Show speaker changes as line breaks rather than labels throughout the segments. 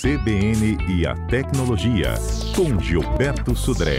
CBN e a Tecnologia, com Gilberto Sudré.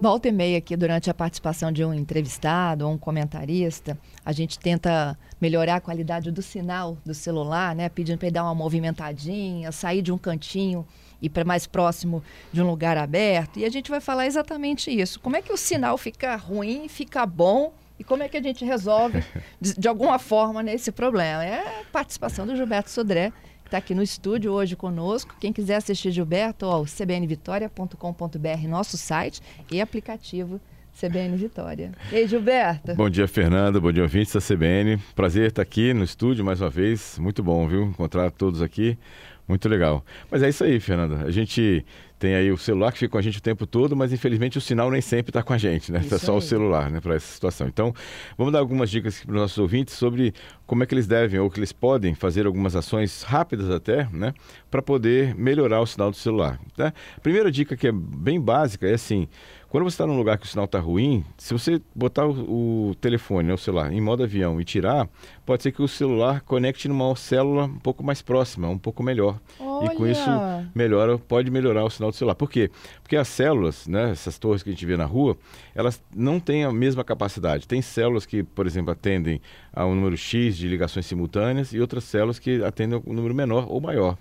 Volta e meia aqui, durante a participação de um entrevistado ou um comentarista, a gente tenta melhorar a qualidade do sinal do celular, né? Pedindo para ele dar uma movimentadinha, sair de um cantinho e para mais próximo de um lugar aberto. E a gente vai falar exatamente isso. Como é que o sinal fica ruim, fica bom e como é que a gente resolve, de, de alguma forma, nesse problema? É a participação do Gilberto Sodré, está aqui no estúdio hoje conosco. Quem quiser assistir Gilberto, ó, cbnvitoria.com.br, nosso site e aplicativo CBN Vitória. E aí, Gilberto?
Bom dia, Fernanda. Bom dia, ouvintes da CBN. Prazer estar aqui no estúdio mais uma vez. Muito bom, viu? Encontrar todos aqui. Muito legal. Mas é isso aí, Fernanda. A gente tem aí o celular que fica com a gente o tempo todo, mas infelizmente o sinal nem sempre está com a gente, né? Está só aí. o celular, né, para essa situação. Então, vamos dar algumas dicas para os nossos ouvintes sobre como é que eles devem ou que eles podem fazer algumas ações rápidas até, né, para poder melhorar o sinal do celular. A primeira dica que é bem básica é assim: quando você está num lugar que o sinal está ruim, se você botar o, o telefone, né, o celular, em modo avião e tirar, pode ser que o celular conecte numa célula um pouco mais próxima, um pouco melhor. Olha. E com isso melhora, pode melhorar o sinal do celular. Por quê? Porque as células, né, essas torres que a gente vê na rua, elas não têm a mesma capacidade. Tem células que, por exemplo, atendem a um número X de ligações simultâneas e outras células que atendem a um número menor ou maior.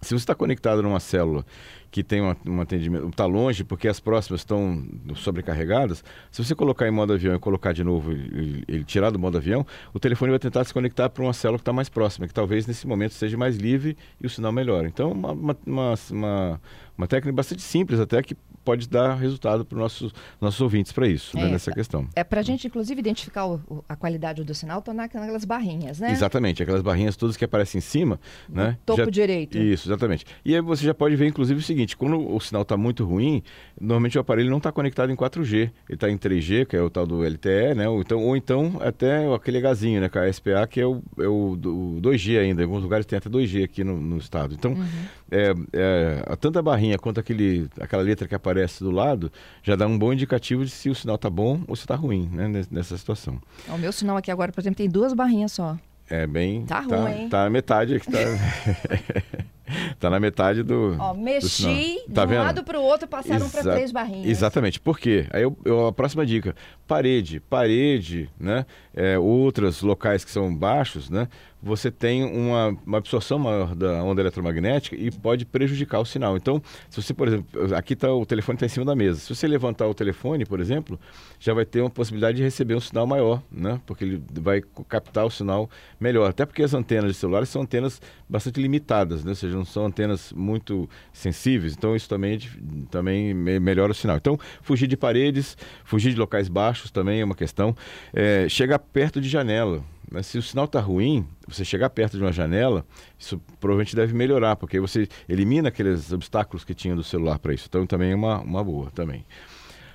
Se você está conectado numa célula que tem um, atendimento, está longe porque as próximas estão sobrecarregadas, se você colocar em modo avião e colocar de novo ele, tirar do modo avião, o telefone vai tentar se conectar para uma célula que está mais próxima, que talvez nesse momento seja mais livre e o sinal melhor. Então, uma, uma, uma técnica bastante simples até que pode dar resultado para os nossos, nossos ouvintes para isso, né, é, né, nessa questão.
É para a gente, inclusive, identificar o, a qualidade do sinal, estão naquelas barrinhas, né?
Exatamente, aquelas barrinhas todas que aparecem em cima,
no
né?
topo já, direito.
Isso, exatamente. E aí você já pode ver, inclusive, o seguinte, quando o sinal está muito ruim, normalmente o aparelho não está conectado em 4G, ele está em 3G, que é o tal do LTE, né? Ou então, ou então até aquele Hzinho, né? Com a SPA, que é o, é o, o 2G ainda, em alguns lugares tem até 2G aqui no, no estado. Então, uhum. é, é, tanto a barrinha quanto aquele, aquela letra que aparece do lado, já dá um bom indicativo de se o sinal está bom ou se está ruim, né, nessa situação.
O meu sinal aqui agora, por exemplo, tem duas barrinhas só.
É bem.
Tá, tá ruim.
Tá metade aqui. Tá... tá na metade do.
Ó, mexi do tá de um vendo? lado para o outro passaram para três barrinhas.
Exatamente. Por quê? Aí eu, eu, a próxima dica: parede, parede, né? É, outros locais que são baixos, né? Você tem uma, uma absorção maior da onda eletromagnética e pode prejudicar o sinal. Então, se você, por exemplo, aqui tá, o telefone está em cima da mesa. Se você levantar o telefone, por exemplo, já vai ter uma possibilidade de receber um sinal maior, né? Porque ele vai captar o sinal melhor. Até porque as antenas de celulares são antenas bastante limitadas, né? Ou seja, não são antenas muito sensíveis, então isso também, também melhora o sinal. Então, fugir de paredes, fugir de locais baixos também é uma questão. É, chegar perto de janela. Né? Se o sinal está ruim, você chegar perto de uma janela, isso provavelmente deve melhorar, porque você elimina aqueles obstáculos que tinha do celular para isso. Então também é uma, uma boa também.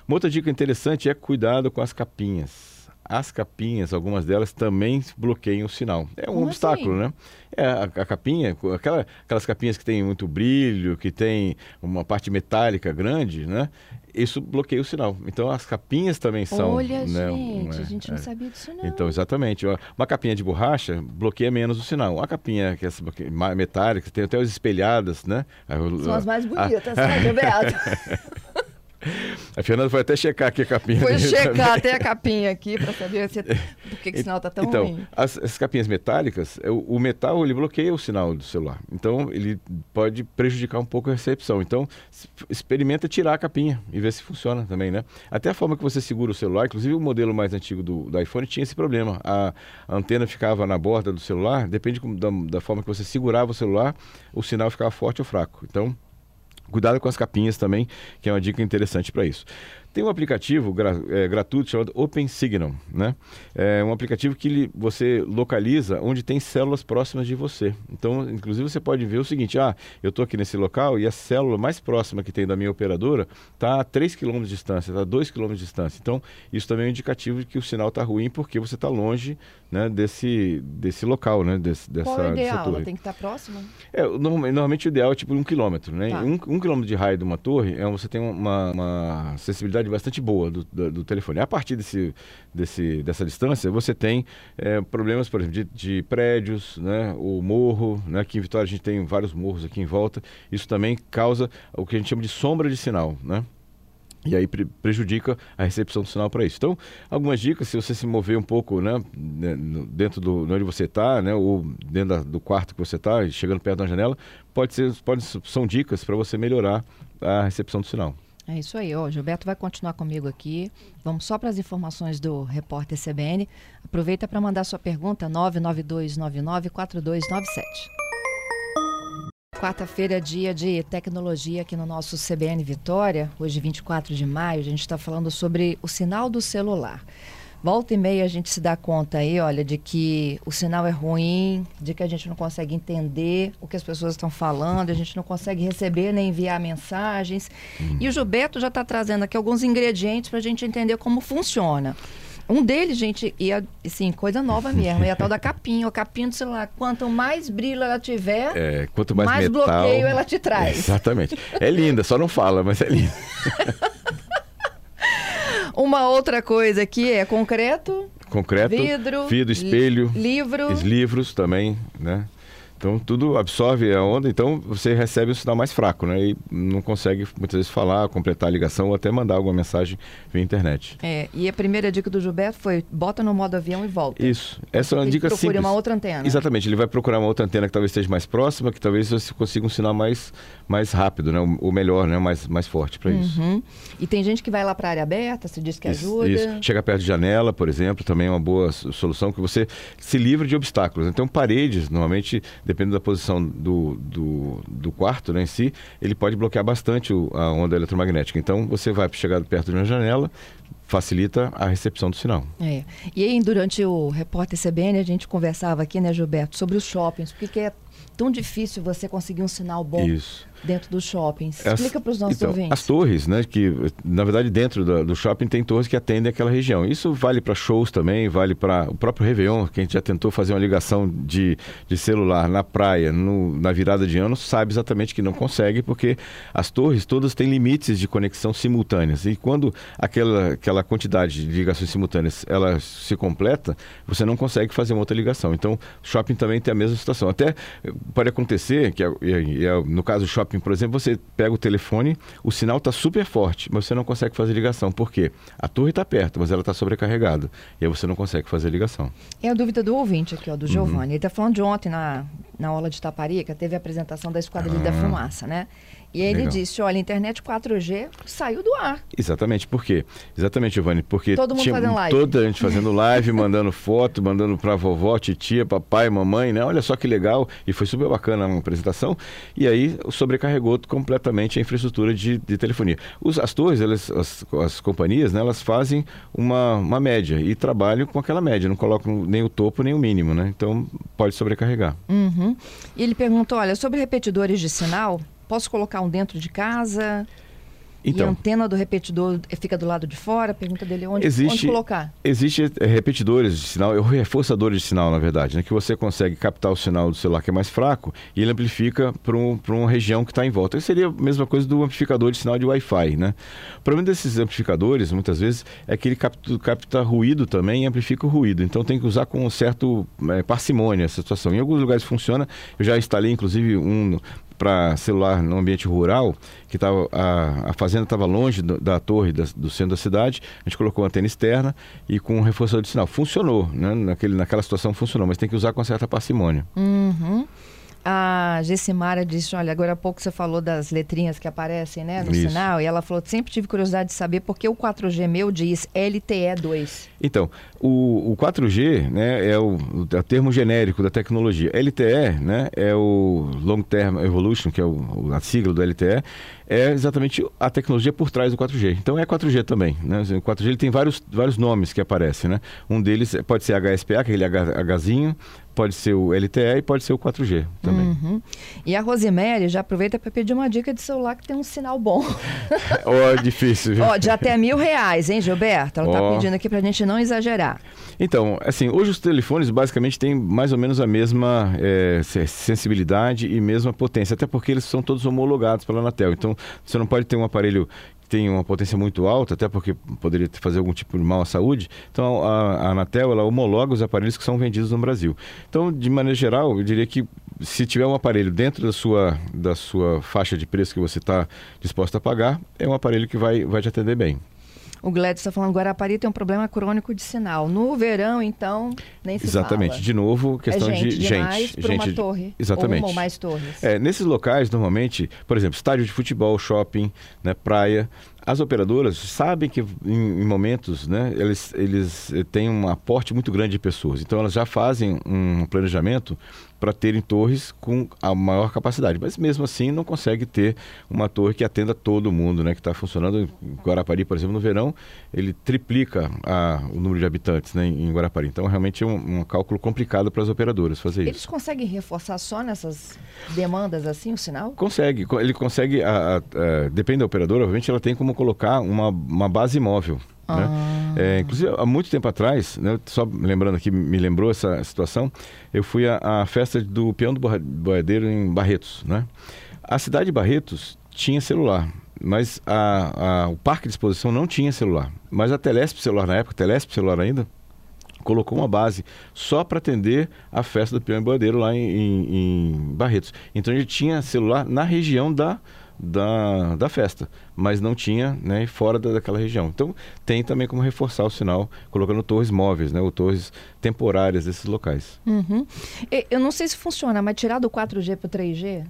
Uma outra dica interessante é cuidado com as capinhas as capinhas, algumas delas também bloqueiam o sinal. É um Como obstáculo, assim? né? É, a, a, capinha, aquela, aquelas capinhas que tem muito brilho, que tem uma parte metálica grande, né? Isso bloqueia o sinal. Então as capinhas também são.
Olha,
né,
gente, a gente não é. sabia disso não.
Então, exatamente. Uma capinha de borracha bloqueia menos o sinal. Uma capinha que é metálica, tem até as espelhadas, né?
São as mais bonitas, a... né, Beato?
A Fernanda foi até checar aqui a capinha.
Foi checar também. até a capinha aqui para saber se, por que, que o sinal está tão
então,
ruim. Então,
as, as, capinhas metálicas, o, o, metal ele bloqueia o sinal do celular. Então, ele pode prejudicar um pouco a recepção. Então, experimenta tirar a capinha e ver se funciona também, né? Até a forma que você segura o celular, inclusive o modelo mais antigo do, do iPhone tinha esse problema. A, a, antena ficava na borda do celular, depende da, da forma que você segurava o celular, o sinal ficava forte ou fraco. Então, Cuidado com as capinhas também, que é uma dica interessante para isso. Tem um aplicativo gra é, gratuito chamado OpenSignal, né? É um aplicativo que você localiza onde tem células próximas de você. Então, inclusive, você pode ver o seguinte: ah, eu estou aqui nesse local e a célula mais próxima que tem da minha operadora está a 3 km de distância, está a 2 km de distância. Então, isso também é um indicativo de que o sinal está ruim porque você está longe né, desse, desse local, né? Desse, dessa,
Qual é o ideal?
Ela
tem que estar tá próxima?
É, normalmente, normalmente o ideal é tipo um quilômetro, né? Tá. Um, um quilômetro de raio de uma torre, é, você tem uma, uma acessibilidade bastante boa do, do, do telefone. A partir desse, desse, dessa distância, você tem é, problemas, por exemplo, de, de, prédios, né, o morro, né, aqui em Vitória a gente tem vários morros aqui em volta. Isso também causa o que a gente chama de sombra de sinal, né? E aí pre prejudica a recepção do sinal para isso. Então, algumas dicas, se você se mover um pouco né, né dentro do onde você está, né, ou dentro da, do quarto que você está, chegando perto da janela, pode ser, pode, são dicas para você melhorar a recepção do sinal.
É isso aí, ó. Gilberto vai continuar comigo aqui. Vamos só para as informações do repórter CBN. Aproveita para mandar sua pergunta 992994297. Quarta-feira, dia de tecnologia aqui no nosso CBN Vitória. Hoje, 24 de maio, a gente está falando sobre o sinal do celular. Volta e meia a gente se dá conta aí, olha, de que o sinal é ruim, de que a gente não consegue entender o que as pessoas estão falando, a gente não consegue receber nem enviar mensagens. Hum. E o Gilberto já está trazendo aqui alguns ingredientes para a gente entender como funciona. Um deles, gente, ia, assim, coisa nova mesmo, é a tal da capinha, o capinha do celular. Quanto mais brilho ela tiver,
é, quanto mais, mais
metal, bloqueio ela te traz.
exatamente. É linda, só não fala, mas é linda.
Uma outra coisa aqui é concreto,
concreto,
vidro,
vidro espelho,
li livro,
livros também, né? Então tudo absorve a onda, então você recebe um sinal mais fraco, né? E não consegue muitas vezes falar, completar a ligação ou até mandar alguma mensagem via internet.
É, e a primeira dica do Gilberto foi bota no modo avião e volta.
Isso. Essa é uma dica
procure
simples.
uma outra antena.
Exatamente, ele vai procurar uma outra antena que talvez esteja mais próxima, que talvez você consiga um sinal mais, mais rápido, né? O, melhor, né? Mais, mais forte para isso.
Uhum. E tem gente que vai lá para a área aberta, se diz que isso, ajuda. Isso.
Chega perto de janela, por exemplo, também é uma boa solução que você se livre de obstáculos. Então paredes, normalmente, dependendo da posição do, do, do quarto né, em si, ele pode bloquear bastante o, a onda eletromagnética. Então, você vai chegar perto de uma janela, facilita a recepção do sinal.
É. E aí, durante o repórter CBN, a gente conversava aqui, né, Gilberto, sobre os shoppings, porque é tão difícil você conseguir um sinal bom. Isso dentro dos shoppings. Explica para os nossos então, ouvintes.
As torres, né? Que na verdade dentro do, do shopping tem torres que atendem aquela região. Isso vale para shows também, vale para o próprio Réveillon, que a gente já tentou fazer uma ligação de, de celular na praia, no, na virada de ano, sabe exatamente que não consegue, porque as torres todas têm limites de conexão simultâneas. E quando aquela, aquela quantidade de ligações simultâneas ela se completa, você não consegue fazer uma outra ligação. Então, shopping também tem a mesma situação. Até pode acontecer, que é, é, no caso do shopping shopping, por exemplo, você pega o telefone, o sinal está super forte, mas você não consegue fazer ligação. Por quê? A torre está perto, mas ela está sobrecarregada. E aí você não consegue fazer ligação.
É a dúvida do ouvinte aqui, ó, do Giovanni. Uhum. Ele está falando de ontem na, na aula de Taparica, teve a apresentação da Esquadrilha ah. da Fumaça, né? E ele Legal. disse: olha, a internet 4G saiu do ar.
Exatamente, por quê? Exatamente, Giovanni, porque
Todo mundo fazendo live.
toda a gente fazendo live, mandando foto, mandando para vovó, titia, papai, mamãe, né? Olha só que legal. E foi super bacana a apresentação. E aí sobrecarregou completamente a infraestrutura de, de telefonia. Os, as torres, elas, as, as companhias, né, elas fazem uma, uma média e trabalham com aquela média, não colocam nem o topo nem o mínimo, né? Então pode sobrecarregar.
Uhum. E ele perguntou: olha, sobre repetidores de sinal, Posso colocar um dentro de casa? Então, e a antena do repetidor fica do lado de fora? Pergunta dele onde, existe, onde colocar.
Existe é, repetidores de sinal, reforçadores de sinal, na verdade, né, que você consegue captar o sinal do celular que é mais fraco e ele amplifica para um, uma região que está em volta. Isso seria a mesma coisa do amplificador de sinal de Wi-Fi. Né? O problema desses amplificadores, muitas vezes, é que ele capta, capta ruído também e amplifica o ruído. Então tem que usar com um certo é, parcimônia essa situação. Em alguns lugares funciona. Eu já instalei, inclusive, um para celular no ambiente rural, que tava, a, a fazenda estava longe do, da torre da, do centro da cidade, a gente colocou uma antena externa e com um reforçador de sinal. Funcionou, né? Naquele, naquela situação funcionou, mas tem que usar com certa parcimônia.
Uhum. A Gessimara disse, olha, agora há pouco você falou das letrinhas que aparecem né, no Isso. sinal, e ela falou, sempre tive curiosidade de saber por que o 4G meu diz LTE2.
Então, o, o 4G né, é, o, é o termo genérico da tecnologia. LTE né, é o Long Term Evolution, que é o, a sigla do LTE, é exatamente a tecnologia por trás do 4G. Então é 4G também. Né? O 4G ele tem vários, vários nomes que aparecem. Né? Um deles pode ser HSPA, aquele H, Hzinho, pode ser o LTE e pode ser o 4G também.
Uhum. E a Rosemary já aproveita para pedir uma dica de celular que tem um sinal bom.
Ó, oh, difícil.
Ó, oh, de até mil reais, hein, Gilberto? Ela está oh. pedindo aqui para a gente não exagerar.
Então, assim, hoje os telefones basicamente têm mais ou menos a mesma é, sensibilidade e mesma potência, até porque eles são todos homologados pela Anatel. Então, você não pode ter um aparelho tem uma potência muito alta, até porque poderia fazer algum tipo de mal à saúde. Então a, a Anatel ela homologa os aparelhos que são vendidos no Brasil. Então, de maneira geral, eu diria que se tiver um aparelho dentro da sua, da sua faixa de preço que você está disposto a pagar, é um aparelho que vai, vai te atender bem.
O Gladys está falando, Guarapari tem um problema crônico de sinal. No verão, então, nem se
Exatamente.
fala.
De novo, questão
é gente
de gente.
por uma
gente
torre.
Exatamente.
Uma ou mais torres.
É, nesses locais, normalmente, por exemplo, estádio de futebol, shopping, né, praia, as operadoras sabem que em, em momentos, né, eles, eles eh, têm um aporte muito grande de pessoas. Então elas já fazem um planejamento para terem torres com a maior capacidade. Mas mesmo assim não consegue ter uma torre que atenda todo mundo, né? Que está funcionando em Guarapari, por exemplo, no verão, ele triplica a, o número de habitantes né, em Guarapari. Então realmente é um, um cálculo complicado para as operadoras fazer
Eles
isso.
conseguem reforçar só nessas demandas assim o sinal?
Consegue, co- ele consegue, a- a- a- depende da operadora, obviamente ela tem como colocar uma, uma base móvel. Né? É, inclusive, há muito tempo atrás, né, só lembrando aqui, me lembrou essa situação, eu fui à, à festa do Peão do Boiadeiro em Barretos. Né? A cidade de Barretos tinha celular, mas a- a- o parque de exposição não tinha celular. Mas a Telesp celular na época, Telesp celular ainda, colocou uma base só para atender a festa do Peão e Boiadeiro lá em, em- em Barretos. Então ele tinha celular na região da, da, da festa, mas não tinha né, fora da, daquela região. Então tem também como reforçar o sinal colocando torres móveis, né, ou torres temporárias desses locais.
Uhum. Eu não sei se funciona, mas tirar do 4G para o 3G?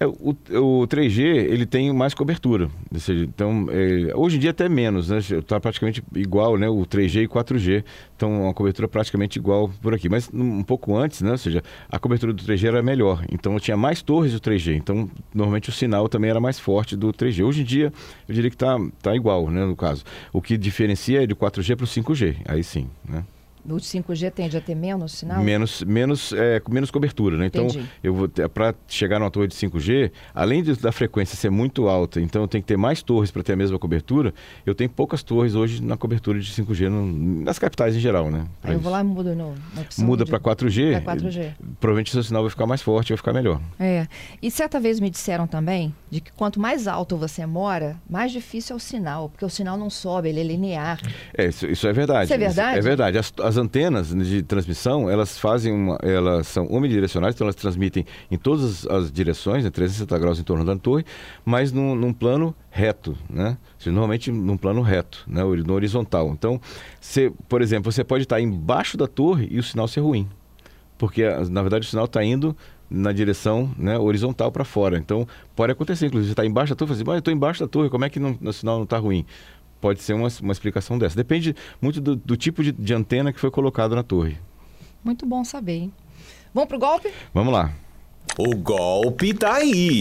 É, o, o 3G ele tem mais cobertura, seja, então é, hoje em dia até menos, né? Está praticamente igual, né? O 3G e 4G estão uma cobertura praticamente igual por aqui, mas um, pouco antes, né? Ou seja, a cobertura do 3G era melhor, então tinha mais torres do 3G, então normalmente o sinal também era mais forte do 3G. Hoje em dia eu diria que está tá igual, né? No caso, o que diferencia é de 4G para o 5G, aí sim, né?
O 5G tende a ter menos sinal?
Menos, menos, é, com menos cobertura, né? Então,
Entendi.
eu vou para chegar numa torre de 5G, além de- da frequência ser muito alta, então eu tenho que ter mais torres para ter a mesma cobertura. Eu tenho poucas torres hoje na cobertura de 5G no- nas capitais em geral, né?
Aí eu
isso.
vou lá e mudo no,
Muda para 4G,
pra 4G.
provavelmente o seu sinal vai ficar mais forte, vai ficar melhor.
É. E certa vez me disseram também de que quanto mais alto você mora, mais difícil é o sinal, porque o sinal não sobe, ele é linear.
É, isso, isso é verdade.
Isso é verdade?
É verdade. As, as antenas de transmissão, elas fazem uma, elas são omnidirecionais, então elas transmitem em todas as direções, né, 360 graus em torno da torre, mas num, num plano reto, né? Normalmente num plano reto, né? No horizontal. Então, por exemplo, você pode estar embaixo da torre e o sinal ser ruim, porque a- na verdade o sinal está indo na direção né, horizontal para fora. Então, pode acontecer, inclusive, você está embaixo da torre, você fala assim, mas eu estou embaixo da torre, como é que não- o sinal não está ruim? Pode ser uma, uma explicação dessa. Depende muito do, do tipo de, de antena que foi colocado na torre.
Muito bom saber, hein? Vamos pro golpe?
Vamos lá.
O golpe tá aí.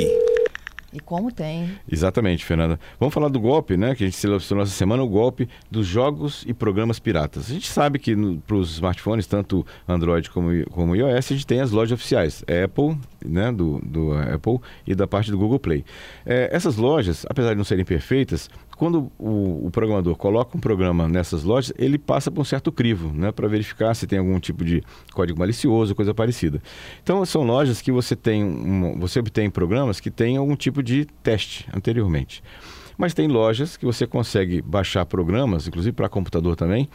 E como tem.
Exatamente, Fernanda. Vamos falar do golpe, né? Que a gente selecionou essa semana, o golpe dos jogos e programas piratas. A gente sabe que para os smartphones, tanto Android como, como iOS, a gente tem as lojas oficiais, Apple, né? Do, do Apple e da parte do Google Play. É, essas lojas, apesar de não serem perfeitas, quando o, o programador coloca um programa nessas lojas, ele passa por um certo crivo, né? Para verificar se tem algum tipo de código malicioso, coisa parecida. Então, são lojas que você tem, um, você obtém programas que têm algum tipo de teste anteriormente. Mas tem lojas que você consegue baixar programas, inclusive para computador também,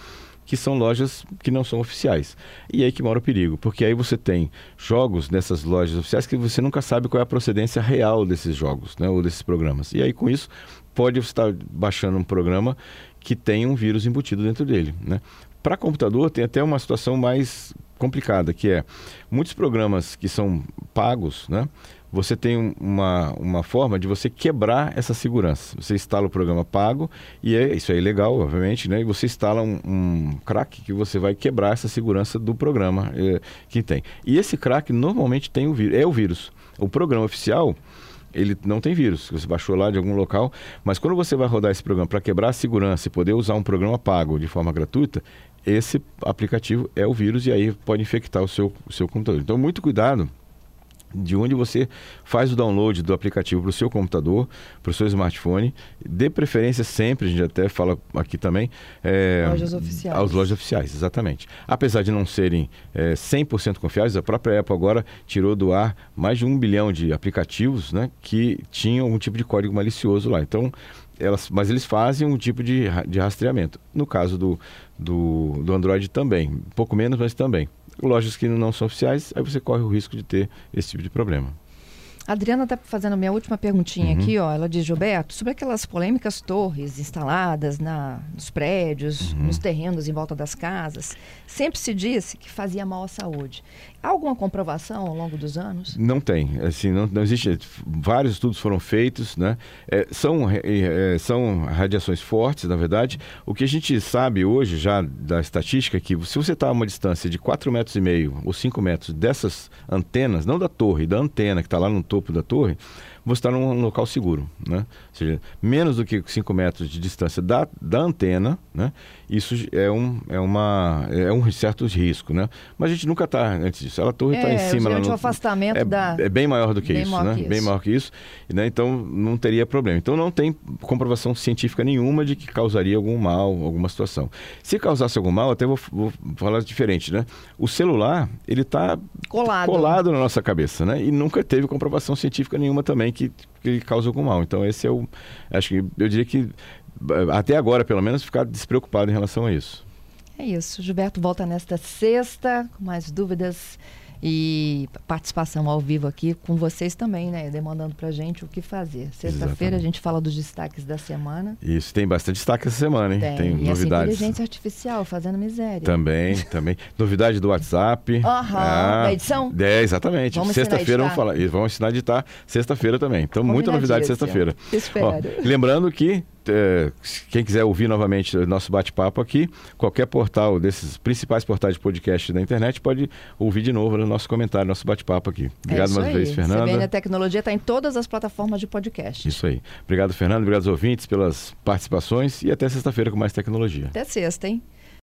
que são lojas que não são oficiais. E aí que mora o perigo, porque aí você tem jogos nessas lojas oficiais que você nunca sabe qual é a procedência real desses jogos, né, ou desses programas. E aí com isso pode estar baixando um programa que tem um vírus embutido dentro dele, né? Para computador tem até uma situação mais complicada, que é muitos programas que são pagos, né? Você tem um- uma, uma forma de você quebrar essa segurança. Você instala o programa pago e é, isso é ilegal, obviamente, né? E você instala um, um crack que você vai quebrar essa segurança do programa eh, que tem. E esse crack normalmente tem o vírus, é o vírus. O programa oficial ele não tem vírus, você baixou lá de algum local, mas quando você vai rodar esse programa para quebrar a segurança e poder usar um programa pago de forma gratuita, esse aplicativo é o vírus e aí pode infectar o seu, o seu computador. Então, muito cuidado de onde você faz o download do aplicativo para o seu computador, para o seu smartphone. De preferência sempre, a gente até fala aqui também, é,
Lojas oficiais.
aos lojas oficiais, exatamente. Apesar de não serem é, 100% confiáveis, a própria Apple agora tirou do ar mais de um bilhão de aplicativos né, que tinham algum tipo de código malicioso lá. Então, elas, mas eles fazem um tipo de, de rastreamento. No caso do, do, do Android também, um pouco menos, mas também. Lojas que não são oficiais, aí você corre o risco de ter esse tipo de problema.
A Adriana está fazendo a minha última perguntinha uhum. aqui, ó. Ela diz, Gilberto, sobre aquelas polêmicas torres instaladas na, nos prédios, uhum. nos terrenos em volta das casas, sempre se disse que fazia mal à saúde. Há alguma comprovação ao longo dos anos?
Não tem. Assim, não, não existe. Vários estudos foram feitos, né? É, são, é, são radiações fortes, na verdade. O que a gente sabe hoje já da estatística é que se você está a uma distância de 4 metros e meio ou 5 metros dessas antenas, não da torre, da antena que está lá no topo da torre, você está num local seguro, né? Ou seja, menos do que 5 metros de distância da, da antena, né? Isso é um, é, uma, é um certo risco, né? Mas a gente nunca está antes disso. A torre está é, em cima...
É, o afastamento
é,
da...
É bem maior do que bem isso, né? Que bem maior que isso. Né? Então, não teria problema. Então, não tem comprovação científica nenhuma de que causaria algum mal, alguma situação. Se causasse algum mal, até vou, vou falar diferente, né? O celular, ele está colado. colado na nossa cabeça, né? E nunca teve comprovação científica nenhuma também que, que causa algum mal. Então, esse é o... Acho que eu diria que até agora, pelo menos, ficar despreocupado em relação a isso.
É isso. Gilberto volta nesta sexta com mais dúvidas e participação ao vivo aqui com vocês também, né? Demandando pra gente o que fazer. Sexta-feira a gente fala dos destaques da semana.
Isso, tem bastante destaque essa semana, hein?
Tem,
tem
e
novidades.
Inteligência artificial fazendo miséria.
Também, também. Novidade do WhatsApp.
Aham, ah, da edição?
É, exatamente. Sexta-feira vamos falar. E vamos ensinar a editar sexta-feira também. Então, muita novidade sexta-feira.
Espero.
lembrando que quem quiser ouvir novamente o nosso bate-papo aqui, qualquer portal desses principais portais de podcast da internet pode ouvir de novo no nosso comentário, nosso bate-papo aqui. Obrigado é mais uma vez, Fernanda.
CBN Tecnologia está em todas as plataformas de podcast.
Isso aí. Obrigado, Fernando. Obrigado aos ouvintes pelas participações e até sexta-feira com mais tecnologia.
Até sexta, hein?